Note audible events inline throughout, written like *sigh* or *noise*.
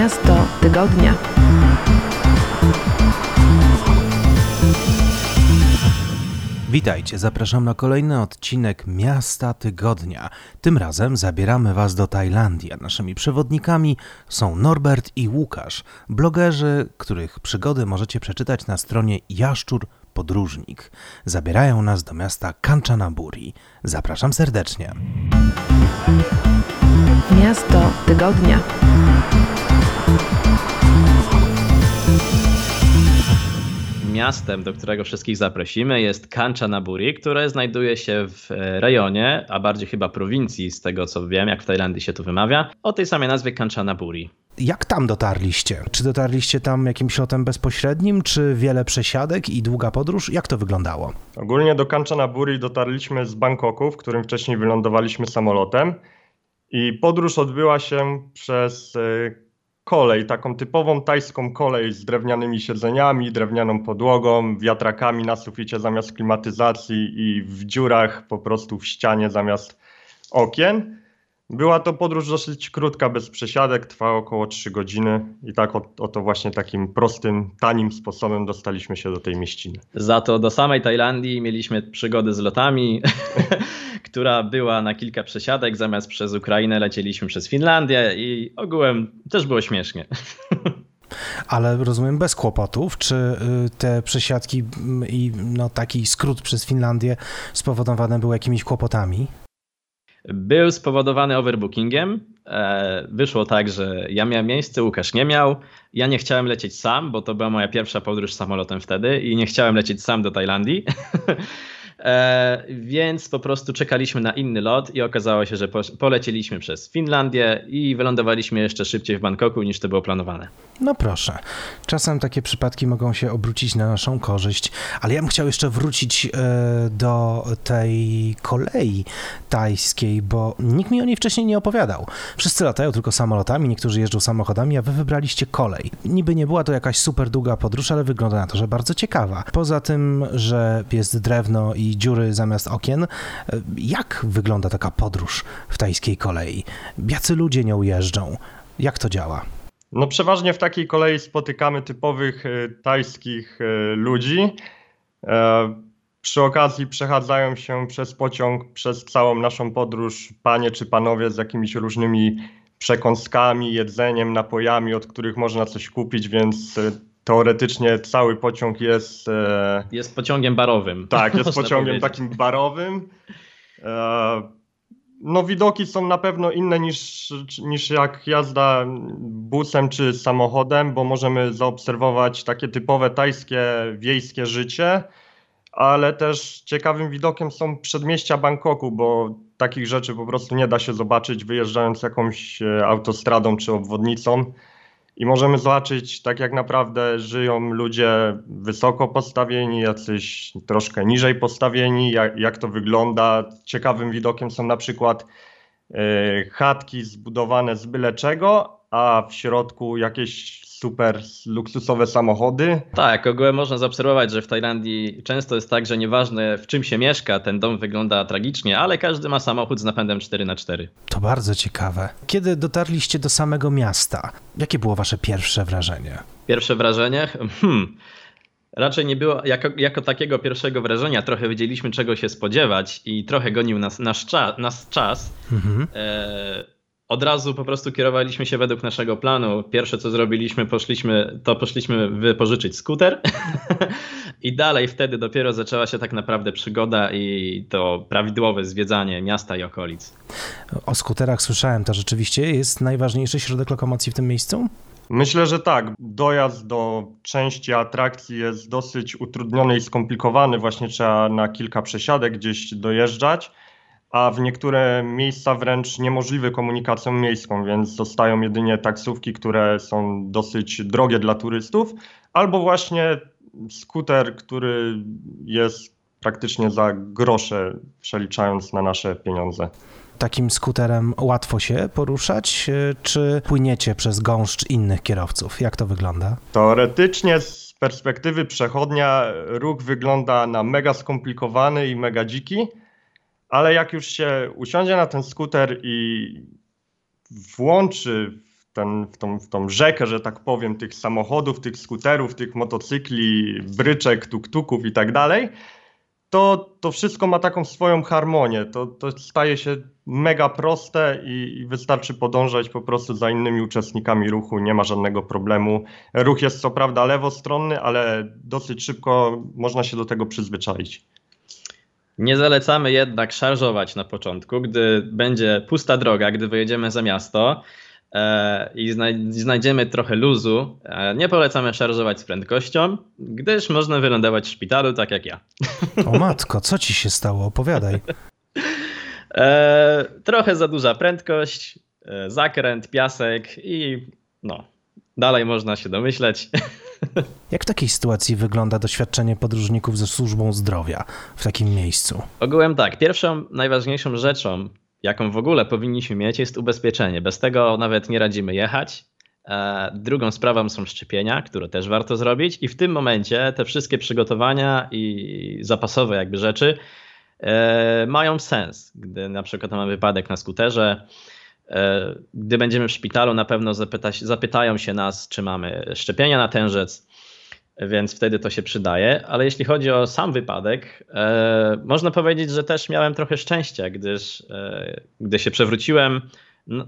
Miasto Tygodnia. Witajcie, zapraszam na kolejny odcinek Miasta Tygodnia. Tym razem zabieramy Was do Tajlandii, naszymi przewodnikami są Norbert i Łukasz, blogerzy, których przygody możecie przeczytać na stronie Jaszczur Podróżnik. Zabierają nas do miasta Kanchanaburi. Zapraszam serdecznie. Miasto Tygodnia. Miastem, do którego wszystkich zaprosimy, jest Kanchanaburi, które znajduje się w e, rejonie, a bardziej chyba prowincji, z tego co wiem, jak w Tajlandii się to wymawia, o tej samej nazwie Kanchanaburi. Jak tam dotarliście? Czy dotarliście tam jakimś lotem bezpośrednim, czy wiele przesiadek i długa podróż? Jak to wyglądało? Ogólnie do Kanchanaburi dotarliśmy z Bangkoku, w którym wcześniej wylądowaliśmy samolotem. I podróż odbyła się przez e, kolej, taką typową tajską kolej z drewnianymi siedzeniami, drewnianą podłogą, wiatrakami na suficie zamiast klimatyzacji i w dziurach po prostu w ścianie zamiast okien. Była to podróż dosyć krótka, bez przesiadek, trwała około 3 godziny i tak oto właśnie takim prostym, tanim sposobem dostaliśmy się do tej mieściny. Za to do samej Tajlandii mieliśmy przygody z lotami, *laughs* która była na kilka przesiadek, zamiast przez Ukrainę lecieliśmy przez Finlandię i ogółem też było śmiesznie. *laughs* Ale rozumiem bez kłopotów, czy y, te przesiadki mm, i no, taki skrót przez Finlandię spowodowane były jakimiś kłopotami? Był spowodowany overbookingiem. E, wyszło tak, że ja miałem miejsce, Łukasz nie miał. Ja nie chciałem lecieć sam, bo to była moja pierwsza podróż samolotem wtedy i nie chciałem lecieć sam do Tajlandii. *laughs* E, więc po prostu czekaliśmy na inny lot i okazało się, że polecieliśmy przez Finlandię i wylądowaliśmy jeszcze szybciej w Bangkoku niż to było planowane. No proszę. Czasem takie przypadki mogą się obrócić na naszą korzyść, ale ja bym chciał jeszcze wrócić e, do tej kolei tajskiej, bo nikt mi o niej wcześniej nie opowiadał. Wszyscy latają tylko samolotami, niektórzy jeżdżą samochodami, a wy wybraliście kolej. Niby nie była to jakaś super długa podróż, ale wygląda na to, że bardzo ciekawa. Poza tym, że jest drewno i dziury zamiast okien, e, jak wygląda taka podróż w tajskiej kolei? Jacy ludzie nią jeżdżą? Jak to działa? No przeważnie w takiej kolei spotykamy typowych e, tajskich e, ludzi. Przy okazji przechadzają się przez pociąg, przez całą naszą podróż panie czy panowie z jakimiś różnymi przekąskami, jedzeniem, napojami, od których można coś kupić, więc teoretycznie cały pociąg jest. Jest pociągiem barowym. Tak, jest *laughs* pociągiem powiedzieć. takim barowym. No widoki są na pewno inne niż, niż jak jazda busem czy samochodem, bo możemy zaobserwować takie typowe tajskie wiejskie życie, ale też ciekawym widokiem są przedmieścia Bangkoku, bo takich rzeczy po prostu nie da się zobaczyć wyjeżdżając jakąś e, autostradą czy obwodnicą i możemy zobaczyć, tak jak naprawdę żyją ludzie wysoko postawieni, jacyś troszkę niżej postawieni, jak, jak to wygląda. Ciekawym widokiem są na przykład y, chatki zbudowane z byle czego, a w środku jakieś super luksusowe samochody. Tak, ogółem można zaobserwować, że w Tajlandii często jest tak, że nieważne w czym się mieszka, ten dom wygląda tragicznie, ale każdy ma samochód z napędem 4x4. To bardzo ciekawe. Kiedy dotarliście do samego miasta, jakie było wasze pierwsze wrażenie? Pierwsze wrażenie? Hmm. Raczej nie było jako, jako takiego pierwszego wrażenia. Trochę wiedzieliśmy, czego się spodziewać i trochę gonił nas, nasz, cza, nas czas. Mhm. E od razu po prostu kierowaliśmy się według naszego planu. Pierwsze co zrobiliśmy, poszliśmy, to poszliśmy wypożyczyć skuter *laughs* i dalej wtedy dopiero zaczęła się tak naprawdę przygoda i to prawidłowe zwiedzanie miasta i okolic. O skuterach słyszałem, to rzeczywiście jest najważniejszy środek lokomocji w tym miejscu? Myślę, że tak. Dojazd do części atrakcji jest dosyć utrudniony i skomplikowany. Właśnie trzeba na kilka przesiadek gdzieś dojeżdżać a w niektóre miejsca wręcz niemożliwe komunikacją miejską, więc zostają jedynie taksówki, które są dosyć drogie dla turystów, albo właśnie skuter, który jest praktycznie za grosze, przeliczając na nasze pieniądze. Takim skuterem łatwo się poruszać, czy płyniecie przez gąszcz innych kierowców? Jak to wygląda? Teoretycznie z perspektywy przechodnia ruch wygląda na mega skomplikowany i mega dziki, ale jak już się usiądzie na ten skuter i włączy w ten, w, tą, w tą rzekę, że tak powiem, tych samochodów, tych skuterów, tych motocykli, bryczek, tuktuków i tak dalej, to, to wszystko ma taką swoją harmonię. To, to staje się mega proste i, i, wystarczy podążać po prostu za innymi uczestnikami ruchu, nie ma żadnego problemu. Ruch jest co prawda lewostronny, ale dosyć szybko można się do tego przyzwyczaić. Nie zalecamy jednak szarżować na początku, gdy będzie pusta droga, gdy wyjedziemy za miasto e, i znajdziemy trochę luzu. E, nie polecamy szarżować z prędkością, gdyż można wylądować w szpitalu, tak jak ja. O matko, co ci się stało? Opowiadaj. E, trochę za duża prędkość, zakręt, piasek i no, dalej można się domyśleć. *laughs* Jak w takiej sytuacji wygląda doświadczenie podróżników ze służbą zdrowia w takim miejscu? Ogółem tak, pierwszą najważniejszą rzeczą, jaką w ogóle powinniśmy mieć, jest ubezpieczenie. Bez tego nawet nie radzimy jechać. E, drugą sprawą są szczepienia, które też warto zrobić, i w tym momencie te wszystkie przygotowania i zapasowe jakby rzeczy e, mają sens. Gdy na przykład mamy wypadek na skuterze, gdy będziemy w szpitalu, na pewno zapyta, zapytają się nas, czy mamy szczepienia na tężec więc wtedy to się przydaje. Ale jeśli chodzi o sam wypadek, e, można powiedzieć, że też miałem trochę szczęścia, gdyż e, gdy się przewróciłem,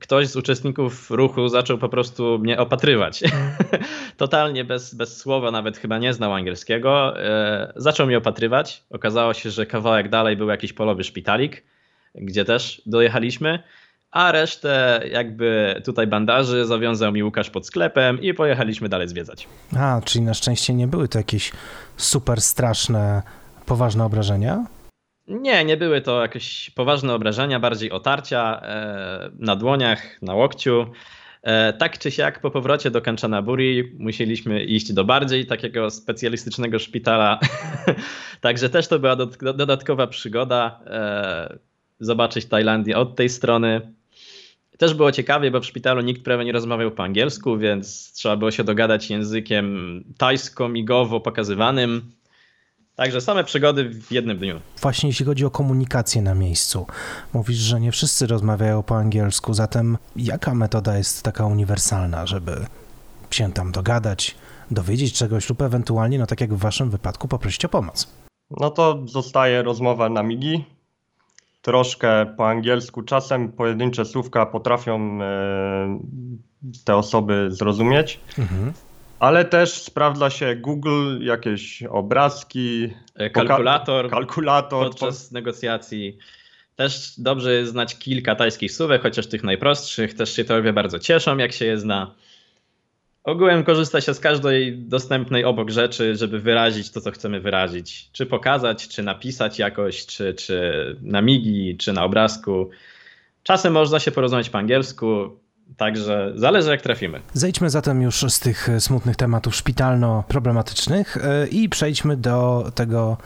ktoś z uczestników ruchu zaczął po prostu mnie opatrywać. *laughs* Totalnie bez, bez słowa, nawet chyba nie znał angielskiego. E, zaczął mnie opatrywać. Okazało się, że kawałek dalej był jakiś polowy szpitalik, gdzie też dojechaliśmy a resztę jakby tutaj bandaży zawiązał mi Łukasz pod sklepem i pojechaliśmy dalej zwiedzać. A, czyli na szczęście nie były to jakieś super straszne, poważne obrażenia? Nie, nie były to jakieś poważne obrażenia, bardziej otarcia e, na dłoniach, na łokciu. E, tak czy siak po powrocie do Kanchanaburi musieliśmy iść do bardziej takiego specjalistycznego szpitala. *laughs* Także też to była dodatkowa przygoda. E, zobaczyć Tajlandię od tej strony. Też było ciekawie, bo w szpitalu nikt prawie nie rozmawiał po angielsku, więc trzeba było się dogadać językiem tajsko-migowo pokazywanym. Także same przygody w jednym dniu. Właśnie jeśli chodzi o komunikację na miejscu, mówisz, że nie wszyscy rozmawiają po angielsku, zatem jaka metoda jest taka uniwersalna, żeby się tam dogadać, dowiedzieć czegoś lub ewentualnie, no tak jak w waszym wypadku, poprosić o pomoc? No to zostaje rozmowa na migi, troszkę po angielsku. Czasem pojedyncze słówka potrafią e, te osoby zrozumieć. Mhm. Ale też sprawdza się Google, jakieś obrazki, e, kalkulator, kalkulator podczas po... negocjacji. Też dobrze jest znać kilka tajskich słówek, chociaż tych najprostszych. Też się to bardzo cieszą, jak się je zna. Ogółem korzysta się z każdej dostępnej obok rzeczy, żeby wyrazić to, co chcemy wyrazić. Czy pokazać, czy napisać jakoś, czy, czy na migi, czy na obrazku. Czasem można się porozumieć po angielsku, Także zależy jak trafimy. Zejdźmy zatem już z tych smutnych tematów szpitalno-problematycznych e, i przejdźmy do tego,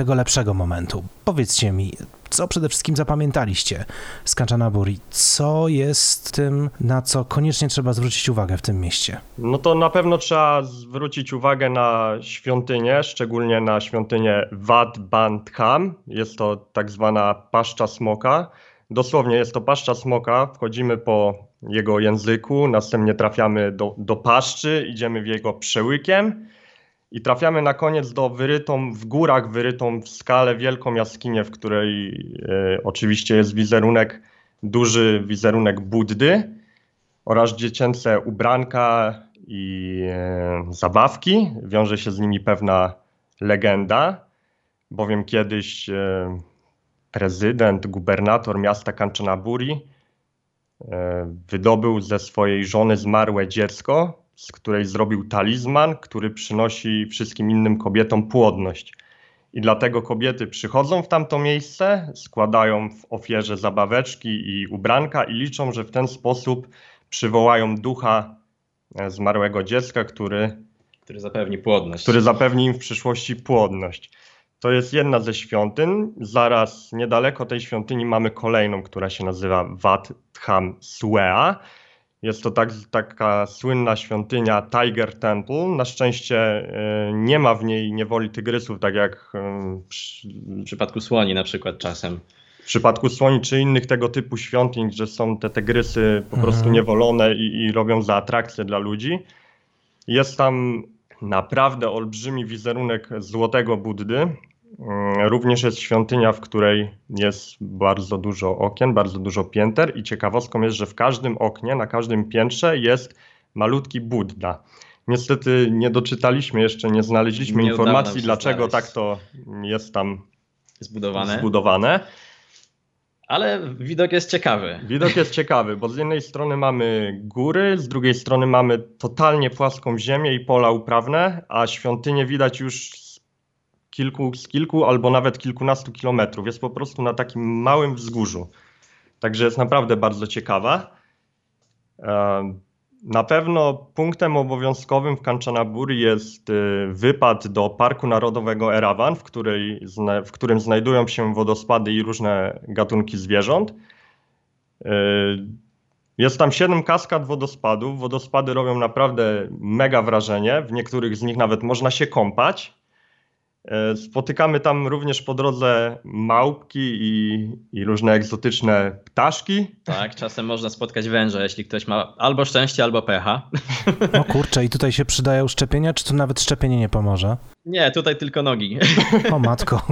tego lepszego momentu. Powiedzcie mi, co przede wszystkim zapamiętaliście z Kanchanaburi? Co jest tym, na co koniecznie trzeba zwrócić uwagę w tym mieście? No to na pewno trzeba zwrócić uwagę na świątynię, szczególnie na świątynię Wat Bandham. Jest to tak zwana paszcza smoka. Dosłownie jest to paszcza smoka. Wchodzimy po jego języku, następnie trafiamy do, do paszczy, idziemy w jego przełykiem i trafiamy na koniec do wyrytą w górach, wyrytą w skale wielką jaskinię, w której e, oczywiście jest wizerunek, duży wizerunek Buddy oraz dziecięce ubranka i e, zabawki. Wiąże się z nimi pewna legenda, bowiem kiedyś e, prezydent, gubernator miasta Kanchanaburi wydobył ze swojej żony zmarłe dziecko z której zrobił talizman, który przynosi wszystkim innym kobietom płodność. I dlatego kobiety przychodzą w tamto miejsce, składają w ofierze zabaweczki i ubranka i liczą, że w ten sposób przywołają ducha e, zmarłego dziecka, który, który zapewni płodność. Który zapewni im w przyszłości płodność. To jest jedna ze świątyń. Zaraz niedaleko tej świątyni mamy kolejną, która się nazywa Wat Tham Suea. Jest to tak, taka słynna świątynia Tiger Temple. Na szczęście e, nie ma w niej niewoli tygrysów, tak jak e, w przypadku słoni na przykład czasem. W przypadku słoni czy innych tego typu świątyń, że są te tygrysy po prostu Mhm. niewolone i, i robią za atrakcję dla ludzi. Jest tam naprawdę olbrzymi wizerunek złotego Buddy. Mm, Również jest świątynia, w której jest bardzo dużo okien, bardzo dużo pięter i ciekawostką jest, że w każdym oknie, na każdym piętrze jest malutki Buddha. Niestety nie doczytaliśmy jeszcze, nie znaleźliśmy Nie informacji, dlaczego znaleźć. tak to jest tam Zbudowane. zbudowane. Ale widok jest ciekawy. Widok jest ciekawy, bo z jednej strony mamy góry, z drugiej strony mamy totalnie płaską ziemię i pola uprawne, a świątynię widać już z kilku, z kilku albo nawet kilkunastu kilometrów. Jest po prostu na takim małym wzgórzu. Także jest naprawdę bardzo ciekawa. Em, Na pewno punktem obowiązkowym w Kanchanaburi jest y, wypad do Parku Narodowego Erawan, w, której, w którym znajdują się wodospady i różne gatunki zwierząt. Y, Jest tam siedem kaskad wodospadów. Wodospady robią naprawdę mega wrażenie. W niektórych z nich nawet można się kąpać. Y, Spotykamy tam również po drodze małpki i, i różne egzotyczne ptaszki. Tak, czasem można spotkać węża, jeśli ktoś ma albo szczęście, albo pecha. *laughs* O kurczę, i tutaj się przydają szczepienia, czy tu nawet szczepienie nie pomoże? Nie, tutaj tylko nogi. O matko. *laughs*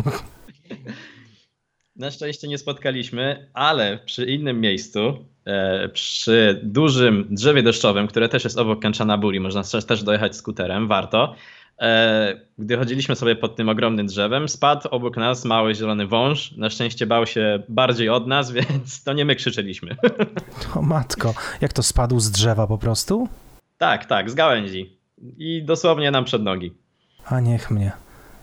Na szczęście nie spotkaliśmy, ale przy innym miejscu, e, przy dużym drzewie deszczowym, które też jest obok Kanchanaburi, można też- też dojechać skuterem, warto. E, Gdy chodziliśmy sobie pod tym ogromnym drzewem, spadł obok nas mały zielony wąż. Na szczęście bał się bardziej od nas, *laughs* więc to nie my krzyczeliśmy. O matko. Jak to spadł z drzewa po prostu? tak, tak, z gałęzi. I dosłownie nam przed nogi. A niech mnie.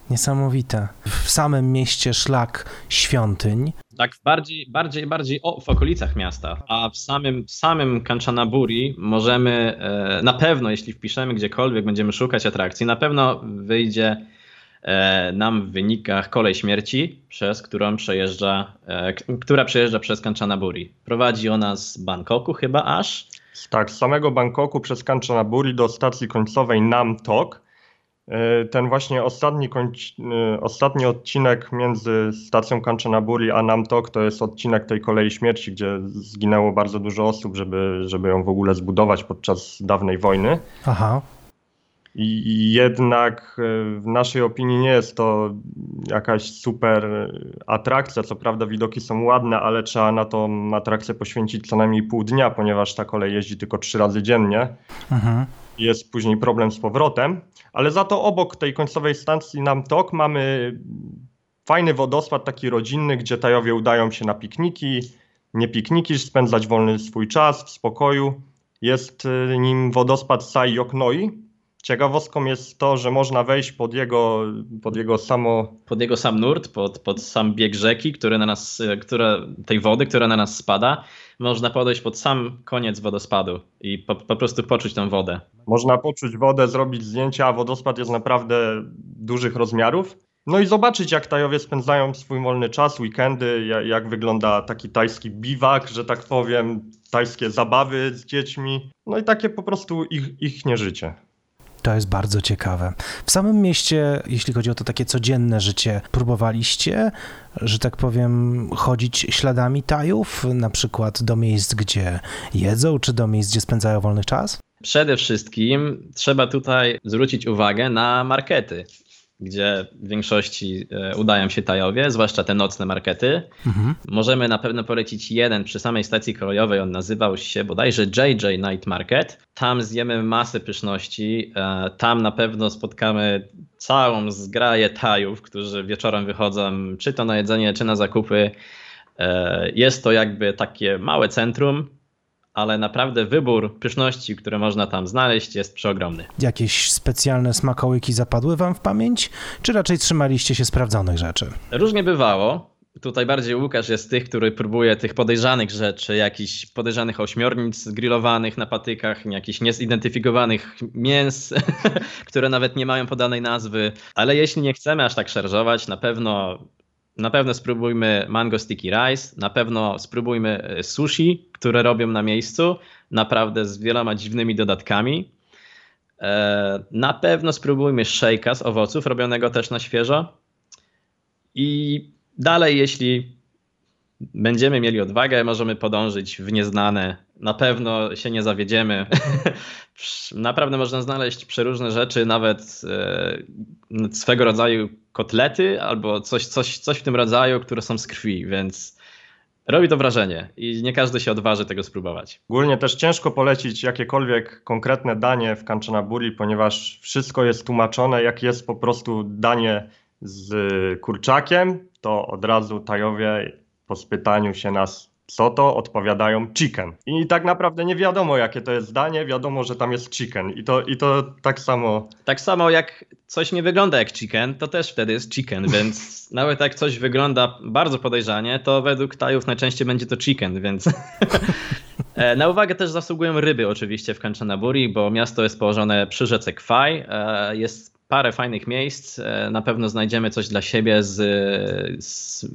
Niesamowite. W samym mieście szlak świątyń. Tak, bardziej, bardziej, bardziej o, w okolicach miasta, a w samym, samym Kanchanaburi możemy, e, na pewno jeśli wpiszemy gdziekolwiek, będziemy szukać atrakcji, na pewno wyjdzie e, nam w wynikach kolej śmierci, przez którą przejeżdża, e, która przejeżdża przez Kanchanaburi. Prowadzi ona z Bangkoku chyba aż. Tak, z samego Bangkoku przez Kanchanaburi do stacji końcowej Nam Tok. E, Ten właśnie ostatni, e, ostatni odcinek między stacją Kanchanaburi a Nam Tok to jest odcinek tej kolei śmierci, gdzie zginęło bardzo dużo osób, żeby, żeby ją w ogóle zbudować podczas dawnej wojny. Aha. I jednak e, w naszej opinii nie jest to jakaś super atrakcja. Co prawda widoki są ładne, ale trzeba na tą atrakcję poświęcić co najmniej pół dnia, ponieważ ta kolej jeździ tylko trzy razy dziennie. Mhm. Jest później problem z powrotem, ale za to obok tej końcowej stacji Namtok mamy fajny wodospad taki rodzinny, gdzie Tajowie udają się na pikniki, nie pikniki, spędzać wolny swój czas w spokoju. Jest y, nim wodospad Sai Yoknoi. Ciekawostką jest to, że można wejść pod jego, pod jego samo Pod jego sam nurt, pod, pod sam bieg rzeki, który na nas, e, która, tej wody, która na nas spada, można podejść pod sam koniec wodospadu i po, po prostu poczuć tą wodę. Można poczuć wodę, zrobić zdjęcia, a wodospad jest naprawdę dużych rozmiarów. No i zobaczyć, jak Tajowie spędzają swój wolny czas, weekendy, ja- jak wygląda taki tajski biwak, że tak powiem, tajskie zabawy z dziećmi. No i takie po prostu ich, ich nie życie. To jest bardzo ciekawe. W samym mieście, jeśli chodzi o to takie codzienne życie, próbowaliście, że tak powiem, chodzić śladami Tajów, na przykład do miejsc, gdzie jedzą, czy do miejsc, gdzie spędzają wolny czas? Przede wszystkim trzeba tutaj zwrócić uwagę na markety, gdzie w większości e, udają się Tajowie, zwłaszcza te nocne markety. Mhm. Możemy na pewno polecić jeden przy samej stacji kolejowej, on nazywał się bodajże JJ Night Market. Tam zjemy masę pyszności, e, tam na pewno spotkamy całą zgraję Tajów, którzy wieczorem wychodzą czy to na jedzenie, czy na zakupy. E, Jest to jakby takie małe centrum, ale naprawdę wybór pyszności, które można tam znaleźć jest przeogromny. Jakieś specjalne smakołyki zapadły wam w pamięć, czy raczej trzymaliście się sprawdzonych rzeczy? Różnie bywało. Tutaj bardziej Łukasz jest tych, który próbuje tych podejrzanych rzeczy, jakichś podejrzanych ośmiornic grillowanych na patykach, jakichś niezidentyfikowanych mięs, *laughs* które nawet nie mają podanej nazwy. Ale jeśli nie chcemy aż tak szarżować, na pewno, na pewno spróbujmy mango sticky rice, na pewno spróbujmy e, sushi, które robią na miejscu, naprawdę z wieloma dziwnymi dodatkami. E, Na pewno spróbujmy shake'a z owoców, robionego też na świeżo. I dalej, jeśli będziemy mieli odwagę, możemy podążyć w nieznane. Na pewno się nie zawiedziemy. *laughs* Naprawdę można znaleźć przeróżne rzeczy, nawet e, swego rodzaju kotlety albo coś, coś, coś w tym rodzaju, które są z krwi, więc robi to wrażenie i nie każdy się odważy tego spróbować. Ogólnie też ciężko polecić jakiekolwiek konkretne danie w Kanchanaburi, ponieważ wszystko jest tłumaczone, jak jest po prostu danie z kurczakiem, to od razu Tajowie po spytaniu się nas co to, odpowiadają chicken. I tak naprawdę nie wiadomo, jakie to jest zdanie, wiadomo, że tam jest chicken. I to, i to tak samo. Tak samo jak coś nie wygląda jak chicken, to też wtedy jest chicken, *laughs* więc nawet jak coś wygląda bardzo podejrzanie, to według Tajów najczęściej będzie to chicken, więc. *laughs* E, na uwagę też zasługują ryby oczywiście w Kanchanaburi, bo miasto jest położone przy rzece Kwaj. E, jest parę fajnych miejsc. E, na pewno znajdziemy coś dla siebie z, z,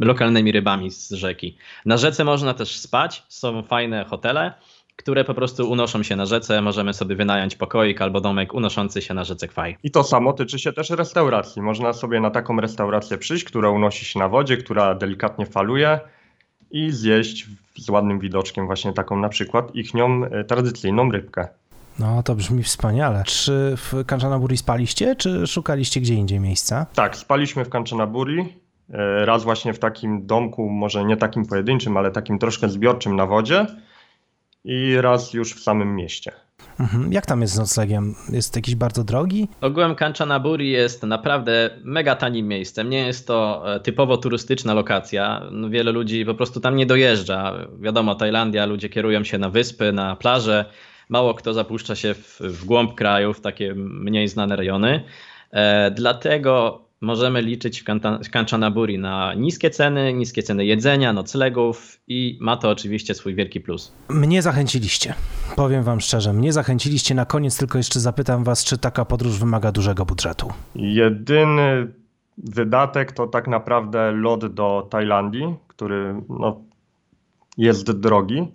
lokalnymi rybami z rzeki. Na rzece można też spać, są fajne hotele, które po prostu unoszą się na rzece. Możemy sobie wynająć pokoik albo domek unoszący się na rzece Kwaj. I to samo tyczy się też restauracji. Można sobie na taką restaurację przyjść, która unosi się na wodzie, która delikatnie faluje i zjeść z ładnym widoczkiem właśnie taką na przykład ich nią e, tradycyjną rybkę. No, to brzmi wspaniale. Czy w Kanchanaburi spaliście, czy szukaliście gdzie indziej miejsca? Tak, spaliśmy w Kanchanaburi. E, raz właśnie w takim domku, może nie takim pojedynczym, ale takim troszkę zbiorczym na wodzie i raz już w samym mieście. Mhm. Jak tam jest z noclegiem? Jest jakiś bardzo drogi? Ogółem Kanchanaburi jest naprawdę mega tanim miejscem. Nie jest to e, typowo turystyczna lokacja. No, wiele ludzi po prostu tam nie dojeżdża. Wiadomo, Tajlandia, ludzie kierują się na wyspy, na plaże mało kto zapuszcza się w, w głąb kraju, w takie mniej znane rejony. E, dlatego możemy liczyć w Kanchanaburi na niskie ceny, niskie ceny jedzenia, noclegów i ma to oczywiście swój wielki plus. Mnie zachęciliście. Powiem wam szczerze, mnie zachęciliście. Na koniec tylko jeszcze zapytam was, czy taka podróż wymaga dużego budżetu? Jedyny wydatek to tak naprawdę lot do Tajlandii, który no, jest drogi.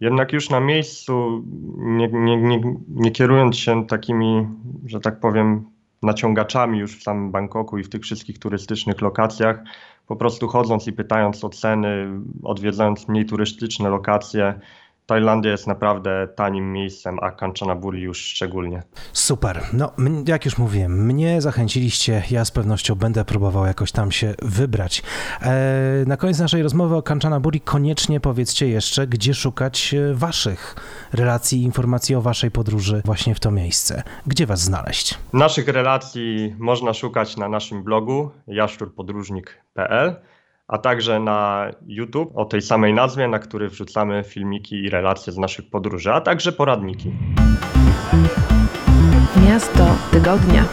Jednak już na miejscu, nie, nie, nie, nie kierując się takimi, że tak powiem, naciągaczami już w samym Bangkoku i w tych wszystkich turystycznych lokacjach, po prostu chodząc i pytając o ceny, odwiedzając mniej turystyczne lokacje, Tajlandia jest naprawdę tanim miejscem, a Kanchanaburi już szczególnie. Super. No, jak już mówiłem, mnie zachęciliście, ja z pewnością będę próbował jakoś tam się wybrać. E, na koniec naszej rozmowy o Kanchanaburi koniecznie powiedzcie jeszcze, gdzie szukać e, waszych relacji, informacji o waszej podróży właśnie w to miejsce. Gdzie was znaleźć? Naszych relacji można szukać na naszym blogu jaszczurpodróżnik.pl a także na YouTube o tej samej nazwie, na który wrzucamy filmiki i relacje z naszych podróży, a także poradniki. Miasto tygodnia.